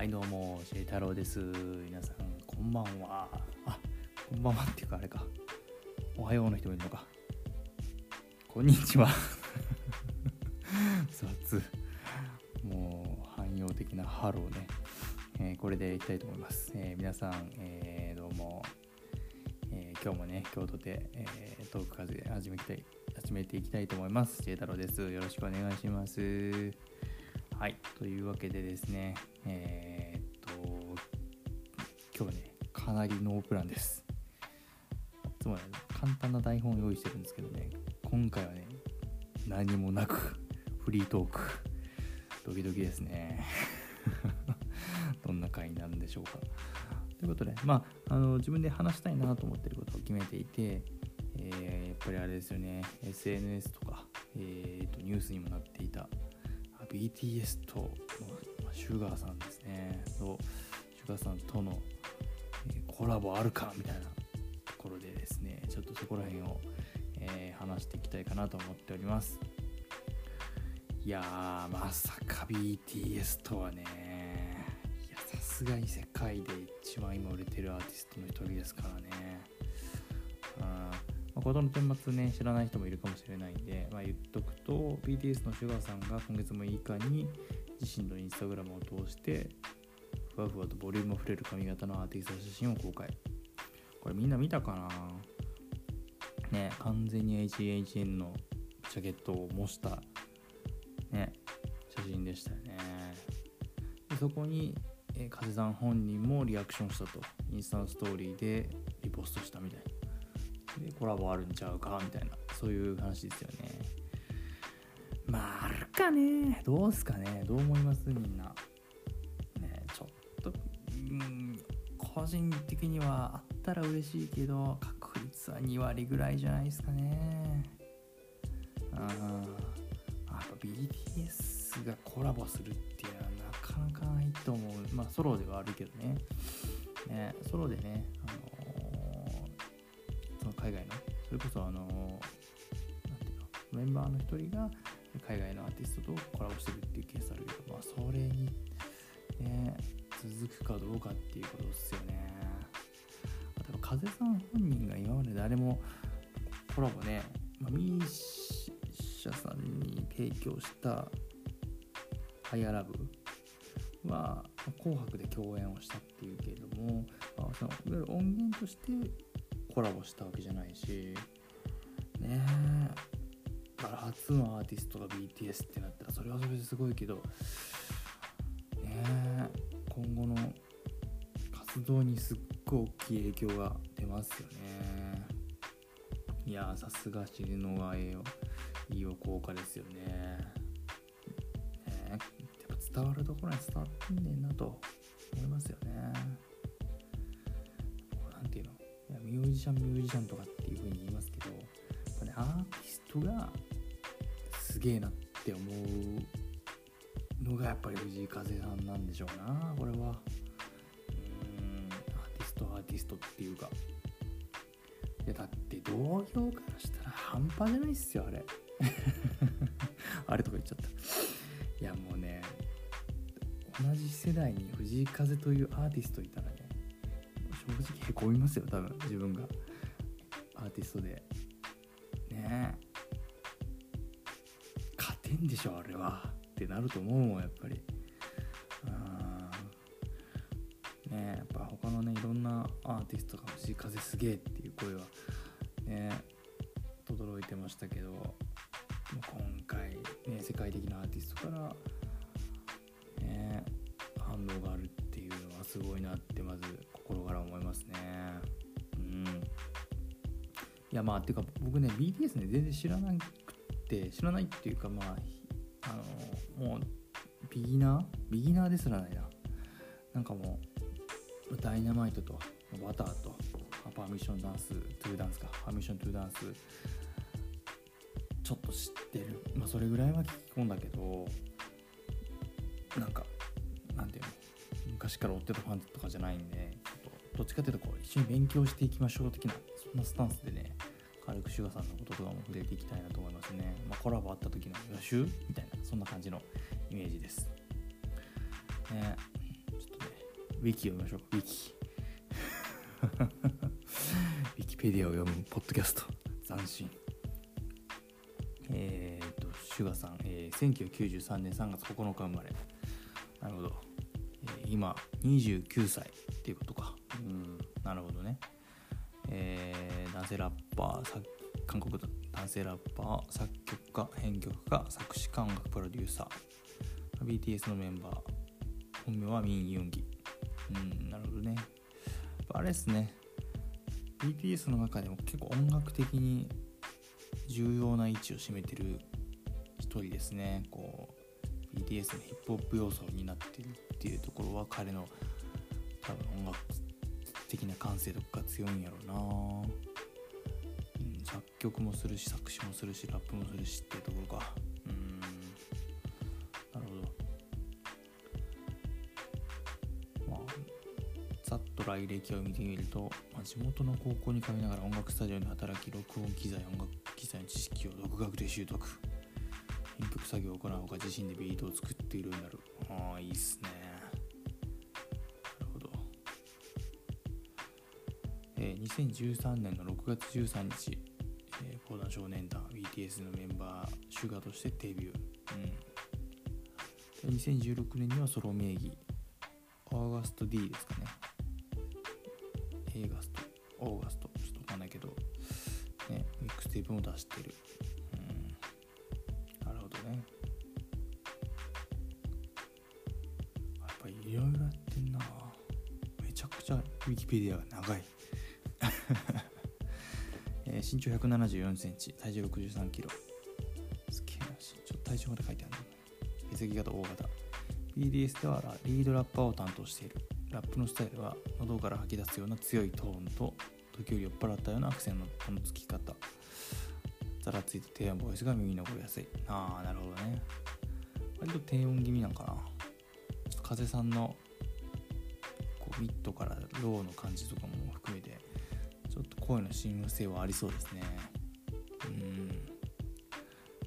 はいどうも、シェイ太郎です。皆さん、こんばんは。あ、こんばんはっていうかあれか。おはようの人もいるのか。こんにちは。雑。もう、汎用的なハローね。えーこれでいきたいと思います。えー皆さん、えーどうも、え今日もね、京都で、えートーク風で始めて始めていきたいと思います。シェイ太郎です。よろしくお願いします。はい、というわけでですね、えーかなりノープランです。つまり、簡単な台本を用意してるんですけどね、今回はね、何もなく、フリートーク、ドキドキですね。どんな回になるんでしょうか。ということで、まあ、あの自分で話したいなと思ってることを決めていて、えーやっぱりあれですよね、SNS とか、えーとニュースにもなっていた、BTS とのまあシュガーさんですね、とシュガーさんとの、コラボあるかみたいなところでですね、ちょっとそこら辺を、えー話していきたいかなと思っております。いやー、まさか BTS とはね、いや、さすがに世界で一番今売れてるアーティストの一人ですからね。うん、この顛末ね、知らない人もいるかもしれないんで、まあ、言っとくと、BTS のシュガーさんが今月6日に自身のインスタグラムを通して、ふわふわとボリュームあふれる髪型のアーティスト写真を公開。これみんな見たかな？ね、完全に HHN のジャケットを模した、ね、写真でしたよね。でそこに、え風さん本人もリアクションしたと。インスタのストーリーでリポストしたみたいな。で、コラボあるんちゃうかみたいな、そういう話ですよね。まあ、あるかね。どうすかね。どう思います？みんな。うん、個人的にはあったら嬉しいけど、確率は2割ぐらいじゃないですかね。うん。やっぱ BTS がコラボするっていうのはなかなかないと思う。まあ、ソロではあるけどね。ねソロでね、あのーその海外の、それこそあのーていうの、メンバーの一人が海外のアーティストとコラボしてるっていうケースあるけど、まあ、それに、ね、続くかどうかっていうことですよね。あと、風さん本人が今まで誰もコラボね、まあ、ミーシャさんに提供した「ハイアラブは紅白で共演をしたっていうけれども、まあ、そのいわゆる音源としてコラボしたわけじゃないしねえだから初のアーティストが BTS ってなったらそれはそれですごいけどねえ今後の活動にすっごい大きい影響が出ますよね。いやさすが尻のが栄養いいお効果ですよね。ねやっぱ伝わるところに伝わってんねんなと思いますよね。こうなんていうの？いやミュージシャンミュージシャンとかっていう風に言いますけどやっぱねアーティストがすげえなって思うのがやっぱり藤井風さんなんでしょうなこれは。うんアーティストアーティストっていうか。いやだって同業からしたら半端じゃないっすよあれ。あれとか言っちゃった。いやもうね同じ世代に藤井風というアーティストいたらね正直へこみますよ多分自分が。アーティストで。ねえ。勝てんでしょあれは。ってなると思うもんやっぱり。ねやっぱ他のねいろんなアーティストが藤井風すげえっていう声はね轟いてましたけど今回ね世界的なアーティストからね反応があるっていうのはすごいなってまず心から思いますね。うん。いやまあっていうか僕ね BTS ね全然知らなくて知らないっていうかまああのもうビギナー？ビギナーですらないな。なんかもうダイナマイトとバターとパーミッションダンストゥーダンスか。パーミッショントゥーダンスちょっと知ってる。まあそれぐらいは聞き込んだけどなんかなんていうの？昔から追ってたファンとかじゃないんでちょっとどっちかというとこう一緒に勉強していきましょう的なそんなスタンスでね軽くシュガさんのこととかも触れていきたいなと思いますね、まあ、コラボあった時の予習みたいな。そんな感じのイメージです。ねちょっとウィキ読みましょうウィキ。ウィキ。ペディアを読むポッドキャスト。斬新。えっ、とシュガさん、えー、1993年3月9日生まれ。なるほど、えー、今29歳っていうことか。うん。なるほどね。えー、男性ラッパー韓国男性ラッパー作曲家編曲家作詞家音楽プロデューサー。BTS のメンバー。本名はミン・ユンギ。うんなるほどね。あれですね。BTS の中でも結構音楽的に重要な位置を占めてる一人ですね。こう BTS のヒップホップ要素になってるっていうところは彼の多分音楽的な感性とか強いんやろうな、作曲もするし作詞もするしラップもするしっていうところか。うん。なるほど。まあざっと来歴を見てみると、まあ、地元の高校に通いながら音楽スタジオで働き録音機材音楽機材の知識を独学で習得。編曲作業を行うほか自身でビートを作っているようになる。ああいいっすね。なるほど。えー、2013年の6月13日、講談少年団 BTS のメンバーシュガーとしてデビュー、うん、2016年にはソロ名義。オーガスト D ですかね。エーガスト。オーガスト。ちょっとわかんないけど。ねミックステープも出してる、うん、なるほどね。やっぱいろいろやってんな。めちゃくちゃウィキペディアが長い。えー、身長174センチ、体重63キロ。すげえな、身長、体重まで書いてあるんだ血液型大型。BDS ではリードラッパーを担当している。ラップのスタイルは喉から吐き出すような強いトーンと時折酔っ払ったようなアクセントのつき方。ざらついた低音ボイスが耳に残りやすい。ああ、なるほどね。割と低音気味なんかな。ちょっと風さんのこうミッドからローの感じとかも含めてょっと声の親和性はありそうですね。うん。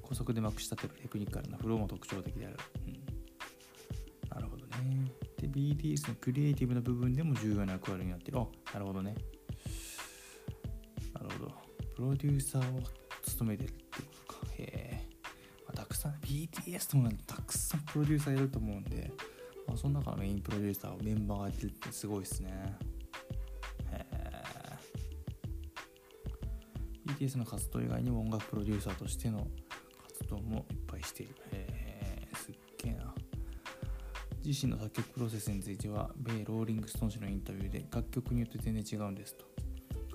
高速でまくし立てるテクニカルなフローも特徴的である、うん、なるほどね。で BTS のクリエイティブな部分でも重要な役割になってる。あなるほどね。なるほど。プロデューサーを務めてるってことか。へえ、まあ、たくさん BTS ともたくさんプロデューサーいると思うんで、まあ、その中のメインプロデューサーをメンバーがやってるってすごいですね。BTS の活動以外にも音楽プロデューサーとしての活動もいっぱいしている。へえ、すっげえな。自身の作曲プロセスについては、米ローリング・ストーン氏のインタビューで楽曲によって全然違うんですと。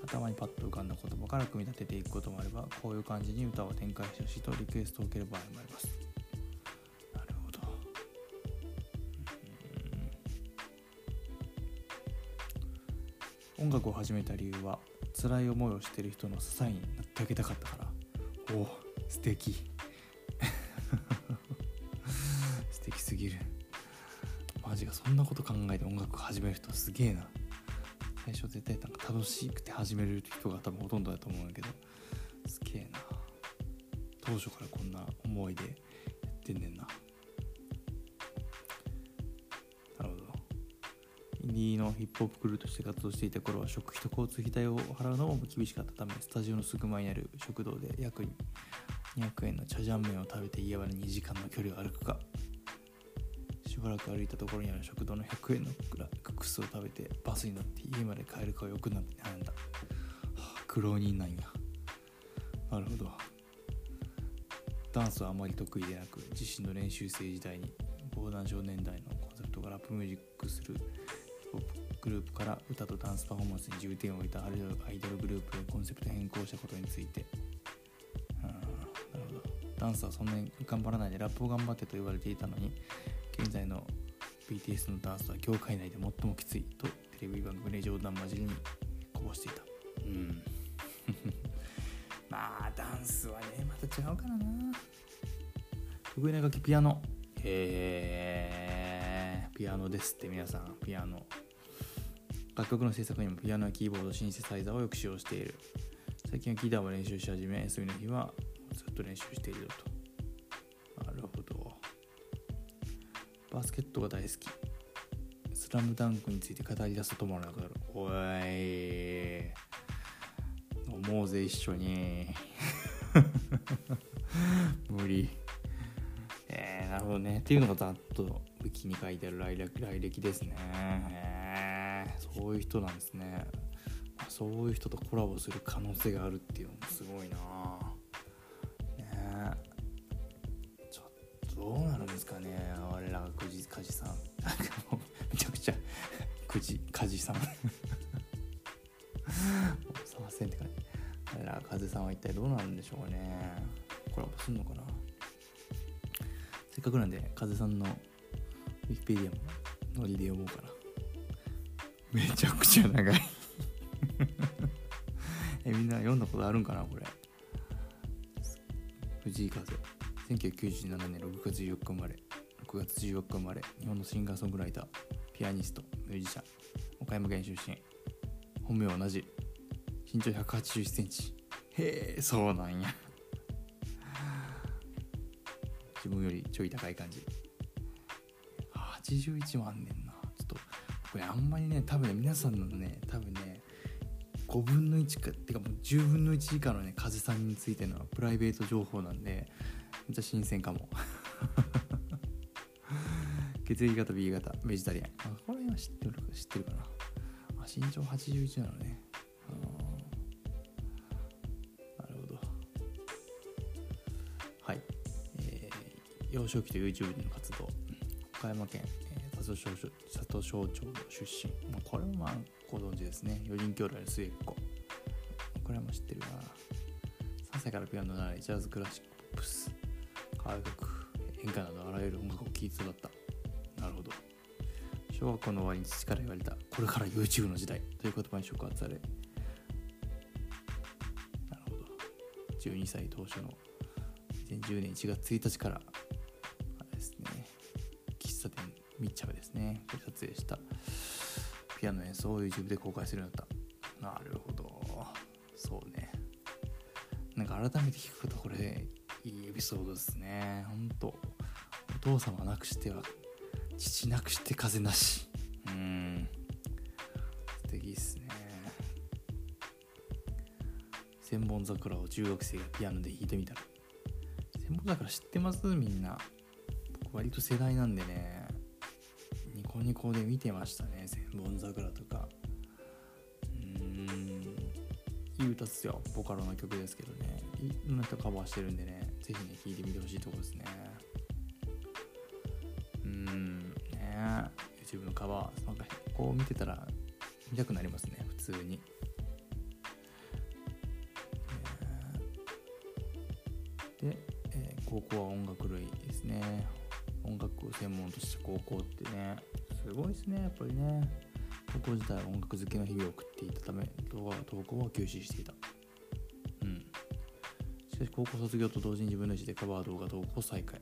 頭にパッと浮かんだ言葉から組み立てていくこともあれば、こういう感じに歌を展開してほしいとリクエストを受ける場合もあります。なるほど。音楽を始めた理由は辛い思いをしてる人の支えになってあげたかったから。おお素敵。素敵すぎる。マジかそんなこと考えて音楽始める人すげえな。最初絶対なんか楽しくて始める人が多分ほとんどだと思うんだけど。すげえな。当初からこんな思いでやってんねんな。インディーのヒップホップクルーとして活動していた頃は食費と交通費代を払うのも厳しかったためスタジオのすぐ前にある食堂で約200円のチャジャン麺を食べて家まで2時間の距離を歩くか。しばらく歩いたところにある食堂の100円のクックスを食べてバスに乗って家まで帰るかをよくなって悩んだ、はあ、苦労人なんや。なるほど。ダンスはあまり得意でなく自身の練習生時代に防弾少年代のコンセプトがラップミュージックするグループから歌とダンスパフォーマンスに重点を置いたアイドルグループへコンセプト変更したことについて。ダンスはそんなに頑張らないでラップを頑張ってと言われていたのに現在の BTS のダンスは業界内で最もきついとテレビ番組で冗談交じりにこぼしていた。うん。まあダンスはねまた違うからな。得意な楽器ピアノ。へえピアノですって皆さん。ピアノ。楽曲の制作にもピアノやキーボード、シンセサイザーをよく使用している。最近はギターも練習し始め、休みの日はずっと練習しているよと。なるほど。バスケットが大好き。スラムダンクについて語り出すと止まらなくなるおい飲もうぜ一緒に 無理、っていうのがざっとウィキに書いてある来歴来歴ですね。へそういう人なんですね。そういう人とコラボする可能性があるっていうのもすごいな。ね。ちょっとどうなるんですかね我らがくじかじさん。なんかもうめちゃくちゃくじかじさん。すいませんって感じ。我らが風さんは一体どうなるんでしょうね。コラボすんのかな。せっかくなんで風さんのウィキペディアもノリで読もうかな。めちゃくちゃ長い。えみんな読んだことあるんかなこれ？藤井風。1997年6月14日生まれ。6月14日生まれ。日本のシンガーソングライターピアニストミュージシャン。岡山県出身。本名は同じ。身長1 8 1センチ。へえそうなんや自分よりちょい高い感じ。81万あんねんな。ちょっとこれあんまりね多分ね皆さんのね多分ね5分の1かってかもう10分の1以下のね風さんについてのプライベート情報なんでめっちゃ新鮮かも。血液型 B 型ベジタリアン。あこれは知ってる知ってるかな。あ身長81なのね。少期と YouTube での活動。岡山県、えー、里庄里庄町の出身、まあ、これもまあご存知ですね。4人兄弟の末っ子。これも知ってるな。3歳からピアノを習いジャズクラシックポップス。歌謡曲演歌などあらゆる音楽を聴いて育った。なるほど。小学校の終わりに父から言われた。これから YouTube の時代。という言葉に触発され。なるほど。12歳当初の2010年1月1日から茶店密着ですね。これ撮影した。ピアノ演奏を YouTube で公開するようになった。なるほど。そうね。なんか改めて聞くとこれいいエピソードですね。ほんとお父様なくしては父なくして風なし。うん。素敵っすね。千本桜を中学生がピアノで弾いてみたら。千本桜知ってます？みんな。僕割と世代なんでね。コニコで見てましたね。千本桜とか。うん。いい歌っすよ。ボカロの曲ですけどね。いろんな人カバーしてるんでね。ぜひね聴いてみてほしいとこですね。うん。ね YouTube のカバーなんかこう見てたら見たくなりますね。普通に、で、えー高校は音楽類ですね。音楽を専門とした高校ってね。すごいですねやっぱりね。高校時代は音楽好きの日々を送っていたため動画投稿は休止していた。うん。しかし高校卒業と同時に自分の意思でカバー動画投稿再開。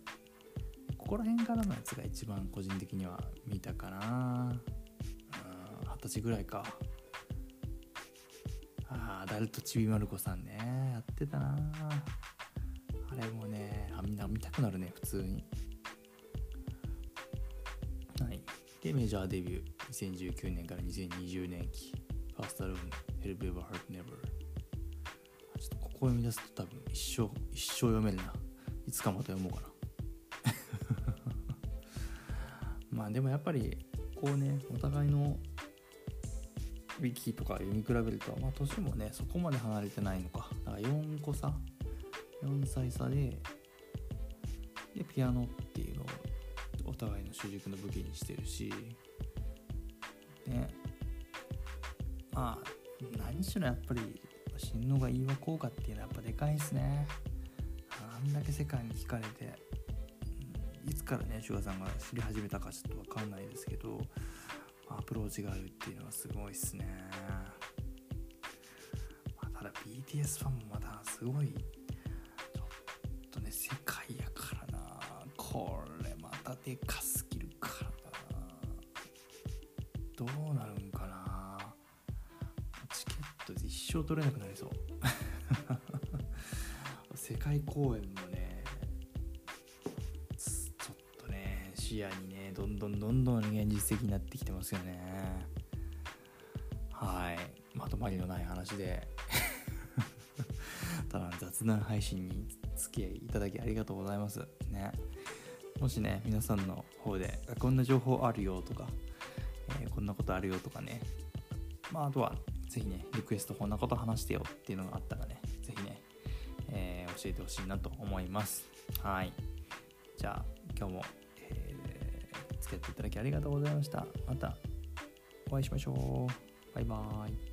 ここら辺からのやつが一番個人的には見たかな。うん二十歳ぐらいか。ああダルトちびまる子さんね。やってたな。あれもねあみんな見たくなるね普通に。でメジャーデビュー。2019年から2020年期ファーストアルバム「Help Ever Hurt Never」ちょっとここを読み出すと多分一生一生読めるな。いつかまた読もうかな。まあでもやっぱりこうねお互いのウィキとか読み比べるとまあ年もねそこまで離れてないのか。だから4個差4歳差ででピアノっていうのをお互いの主軸の武器にしてるしね。まあ何しろやっぱり親王が言いは効果っていうのはやっぱでかいですね。あんだけ世界に聞かれて、いつからねシュガさんが知り始めたかちょっと分かんないですけどアプローチがあるっていうのはすごいっすね、まあ、ただ BTS ファンもまたすごいちょっとね世界やからな。これまたでかすぎるからな。どうなるんかな。チケットで一生取れなくなりそう。世界公演もねちょっとね視野にねどんどんどんどん現実的になってきてますよね。はい。まとまりのない話で。ただ雑談配信に付き合いいただきありがとうございます。ね。もしね皆さんの方でこんな情報あるよとか、えー、こんなことあるよとかね。まああとはぜひねリクエストこんなこと話してよっていうのがあったらねぜひね、えー、教えてほしいなと思います。はい。じゃあ今日も、えー、付き合っていただきありがとうございました。またお会いしましょう。バイバーイ。